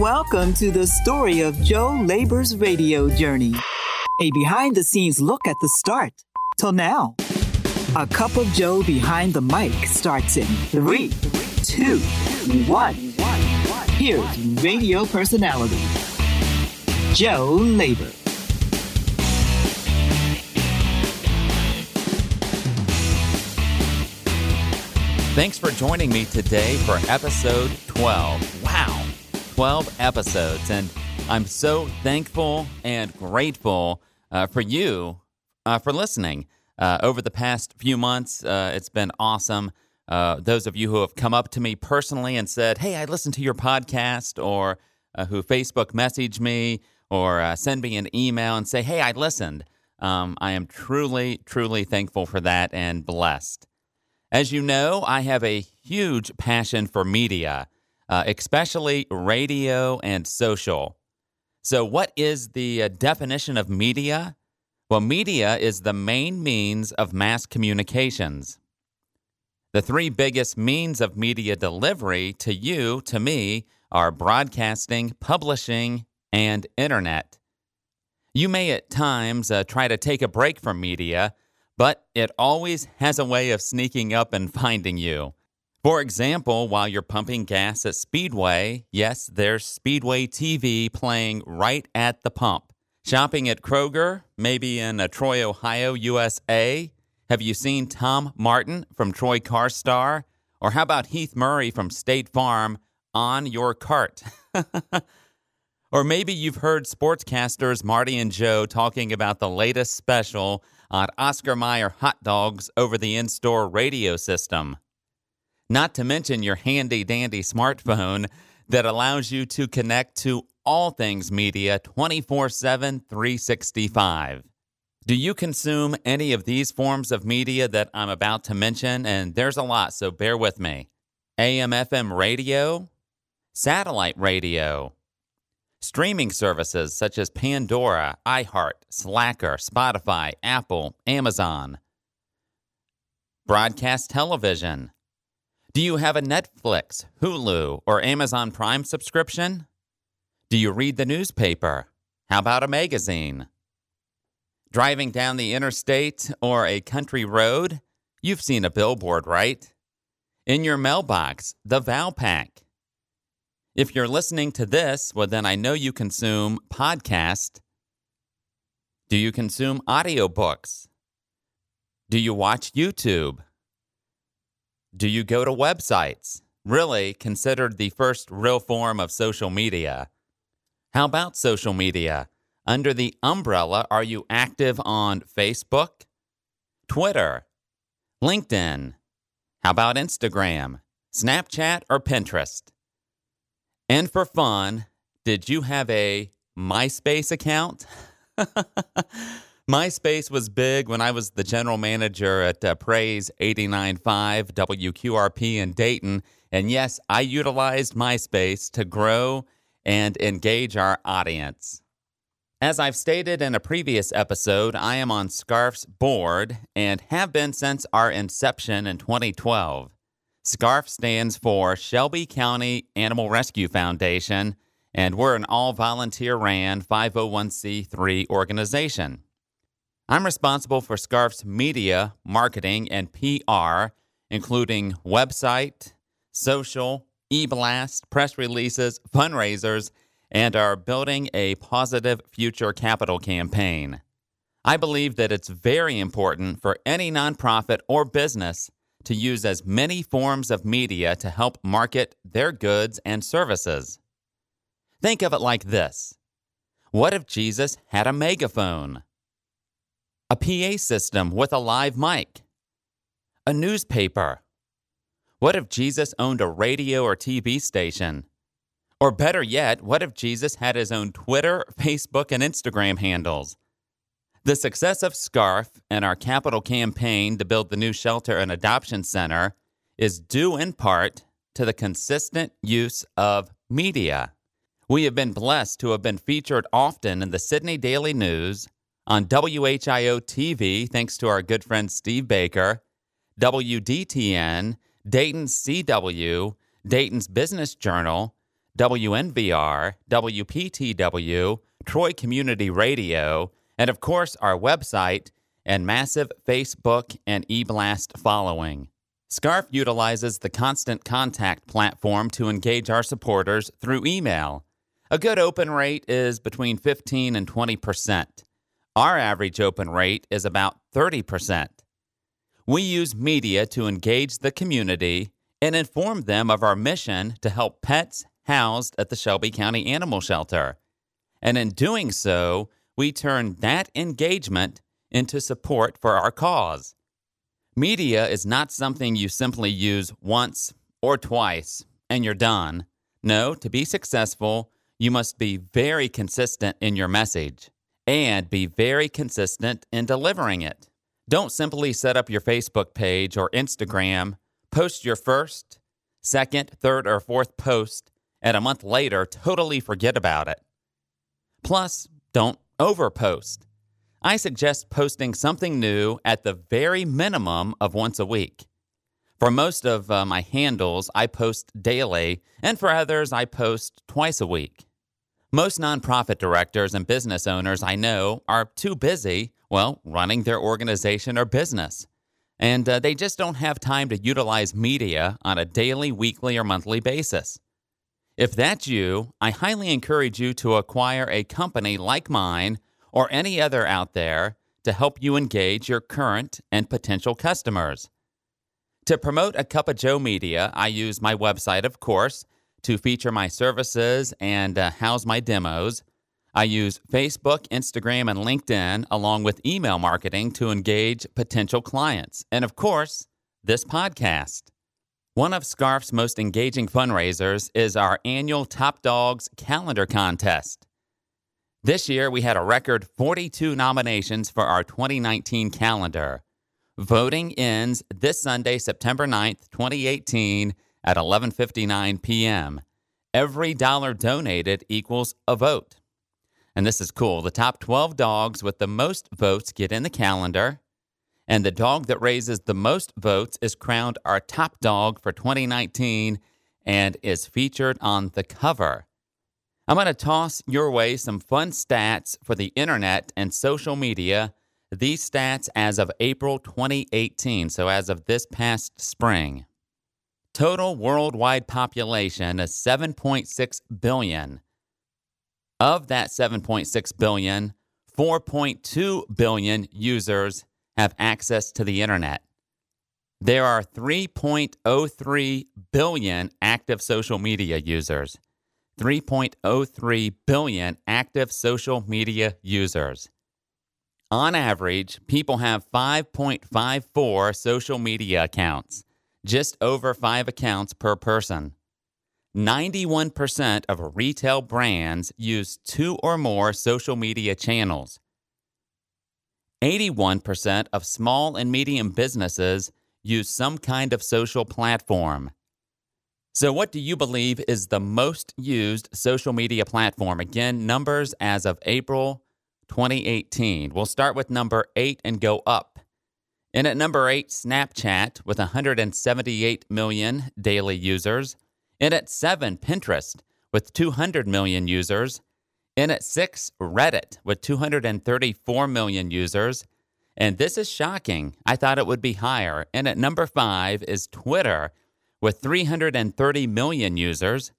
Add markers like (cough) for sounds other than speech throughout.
Welcome to the story of Joe Labor's radio journey. A behind the scenes look at the start till now. A Cup of Joe behind the mic starts in three, two, one. Here's radio personality, Joe Labor. Thanks for joining me today for episode 12. Wow, 12 episodes. And I'm so thankful and grateful uh, for you uh, for listening. Uh, over the past few months, uh, it's been awesome. Uh, those of you who have come up to me personally and said, Hey, I listened to your podcast, or uh, who Facebook message me, or send me an email and say, Hey, I listened. Um, I am truly, truly thankful for that and blessed. As you know, I have a huge passion for media, uh, especially radio and social. So, what is the uh, definition of media? Well, media is the main means of mass communications. The three biggest means of media delivery to you, to me, are broadcasting, publishing, and internet. You may at times uh, try to take a break from media but it always has a way of sneaking up and finding you. For example, while you're pumping gas at Speedway, yes, there's Speedway TV playing right at the pump. Shopping at Kroger, maybe in uh, Troy, Ohio, USA. Have you seen Tom Martin from Troy Car Star? Or how about Heath Murray from State Farm on your cart? (laughs) or maybe you've heard sportscasters Marty and Joe talking about the latest special on Oscar Mayer hot dogs over the in store radio system. Not to mention your handy dandy smartphone that allows you to connect to all things media 24 7, 365. Do you consume any of these forms of media that I'm about to mention? And there's a lot, so bear with me. AM FM radio, satellite radio, Streaming services such as Pandora, iHeart, Slacker, Spotify, Apple, Amazon. Broadcast television. Do you have a Netflix, Hulu, or Amazon Prime subscription? Do you read the newspaper? How about a magazine? Driving down the interstate or a country road? You've seen a billboard, right? In your mailbox, the Valpak. If you're listening to this, well, then I know you consume podcast. Do you consume audiobooks? Do you watch YouTube? Do you go to websites? Really considered the first real form of social media. How about social media? Under the umbrella, are you active on Facebook, Twitter, LinkedIn? How about Instagram, Snapchat, or Pinterest? And for fun, did you have a MySpace account? (laughs) MySpace was big when I was the general manager at uh, Praise 89.5 WQRP in Dayton. And yes, I utilized MySpace to grow and engage our audience. As I've stated in a previous episode, I am on SCARF's board and have been since our inception in 2012. SCARF stands for Shelby County Animal Rescue Foundation, and we're an all volunteer ran 501c3 organization. I'm responsible for SCARF's media, marketing, and PR, including website, social, e blast, press releases, fundraisers, and our Building a Positive Future Capital campaign. I believe that it's very important for any nonprofit or business to use as many forms of media to help market their goods and services. Think of it like this What if Jesus had a megaphone? A PA system with a live mic? A newspaper? What if Jesus owned a radio or TV station? Or better yet, what if Jesus had his own Twitter, Facebook, and Instagram handles? The success of SCARF and our capital campaign to build the new shelter and adoption center is due in part to the consistent use of media. We have been blessed to have been featured often in the Sidney Daily News, on WHIO TV, thanks to our good friend Steve Baker, WDTN, Dayton's CW, Dayton's Business Journal, WMVR, WPTW, Troy Community Radio, and of course our website and massive Facebook and eBlast following. Scarf utilizes the Constant Contact platform to engage our supporters through email. A good open rate is between 15 and 20 percent. Our average open rate is about 30 percent. We use media to engage the community and inform them of our mission to help pets housed at the Shelby County Animal Shelter. And in doing so, we turn that engagement into support for our cause. Media is not something you simply use once or twice and you're done. No, to be successful, you must be very consistent in your message and be very consistent in delivering it. Don't simply set up your Facebook page or Instagram, post your first, second, third, or fourth post, and a month later totally forget about it. Plus, don't overpost. I suggest posting something new at the very minimum of once a week. For most of uh, my handles, I post daily, and for others, I post twice a week. Most nonprofit directors and business owners I know are too busy, well, running their organization or business. And uh, they just don't have time to utilize media on a daily, weekly, or monthly basis. If that's you, I highly encourage you to acquire a company like mine or any other out there to help you engage your current and potential customers. To promote a Cup of Joe Media, I use my website, of course, to feature my services and uh, house my demos. I use Facebook, Instagram, and LinkedIn along with email marketing to engage potential clients. And of course, this podcast. One of Scarf's most engaging fundraisers is our annual Top Dogs Calendar Contest. This year, we had a record 42 nominations for our 2019 calendar. Voting ends this Sunday, September 9th, 2018 at 11:59 p.m. Every dollar donated equals a vote. And this is cool. The top 12 dogs with the most votes get in the calendar, and the dog that raises the most votes is crowned our top dog for 2019 and is featured on the cover. I'm going to toss your way some fun stats for the internet and social media. These stats as of April 2018, so as of this past spring. Total worldwide population is 7.6 billion. Of that 7.6 billion, 4.2 billion users have access to the internet. There are 3.03 billion active social media users. 3.03 billion active social media users. On average, people have 5.54 social media accounts, just over five accounts per person. 91% of retail brands use two or more social media channels. 81% of small and medium businesses use some kind of social platform. So, what do you believe is the most used social media platform? Again, numbers as of April 2018. We'll start with number eight and go up. And at number eight, Snapchat with 178 million daily users. And at seven, Pinterest with 200 million users. And at six, Reddit with 234 million users. And this is shocking. I thought it would be higher. And at number five is Twitter with 330 million users.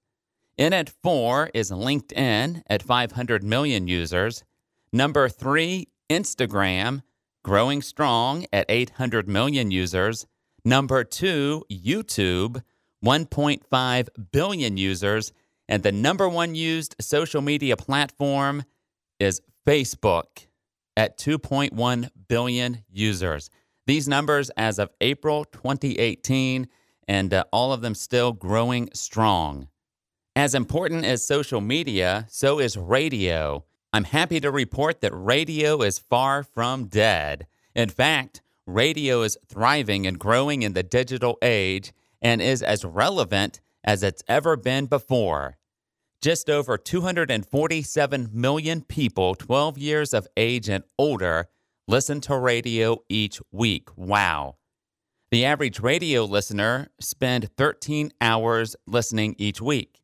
In at four is LinkedIn at 500 million users. Number three, Instagram, growing strong at 800 million users. Number two, YouTube, 1.5 billion users. And the number one used social media platform is Facebook at 2.1 billion users. These numbers as of April 2018 and uh, all of them still growing strong. As important as social media, so is radio. I'm happy to report that radio is far from dead. In fact, radio is thriving and growing in the digital age and is as relevant as it's ever been before. Just over 247 million people 12 years of age and older listen to radio each week. Wow. The average radio listener spend 13 hours listening each week.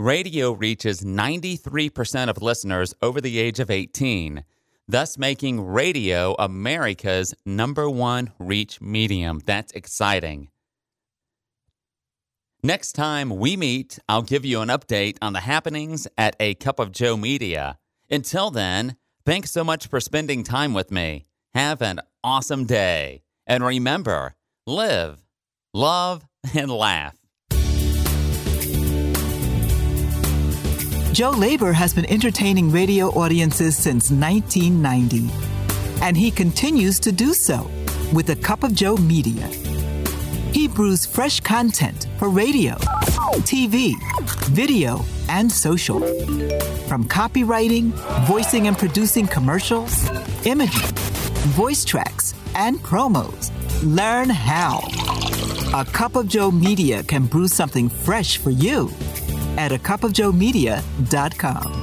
Radio reaches 93% of listeners over the age of 18, thus making radio America's number one reach medium. That's exciting. Next time we meet, I'll give you an update on the happenings at A Cup of Joe Media. Until then, thanks so much for spending time with me. Have an awesome day. And remember, live, love, and laugh. Joe Labor has been entertaining radio audiences since 1990, and he continues to do so with a Cup of Joe Media. He brews fresh content for radio, TV, video, and social. From copywriting, voicing and producing commercials, imaging, voice tracks, and promos. Learn how. A Cup of Joe Media can brew something fresh for you at a cupofjoemedia.com.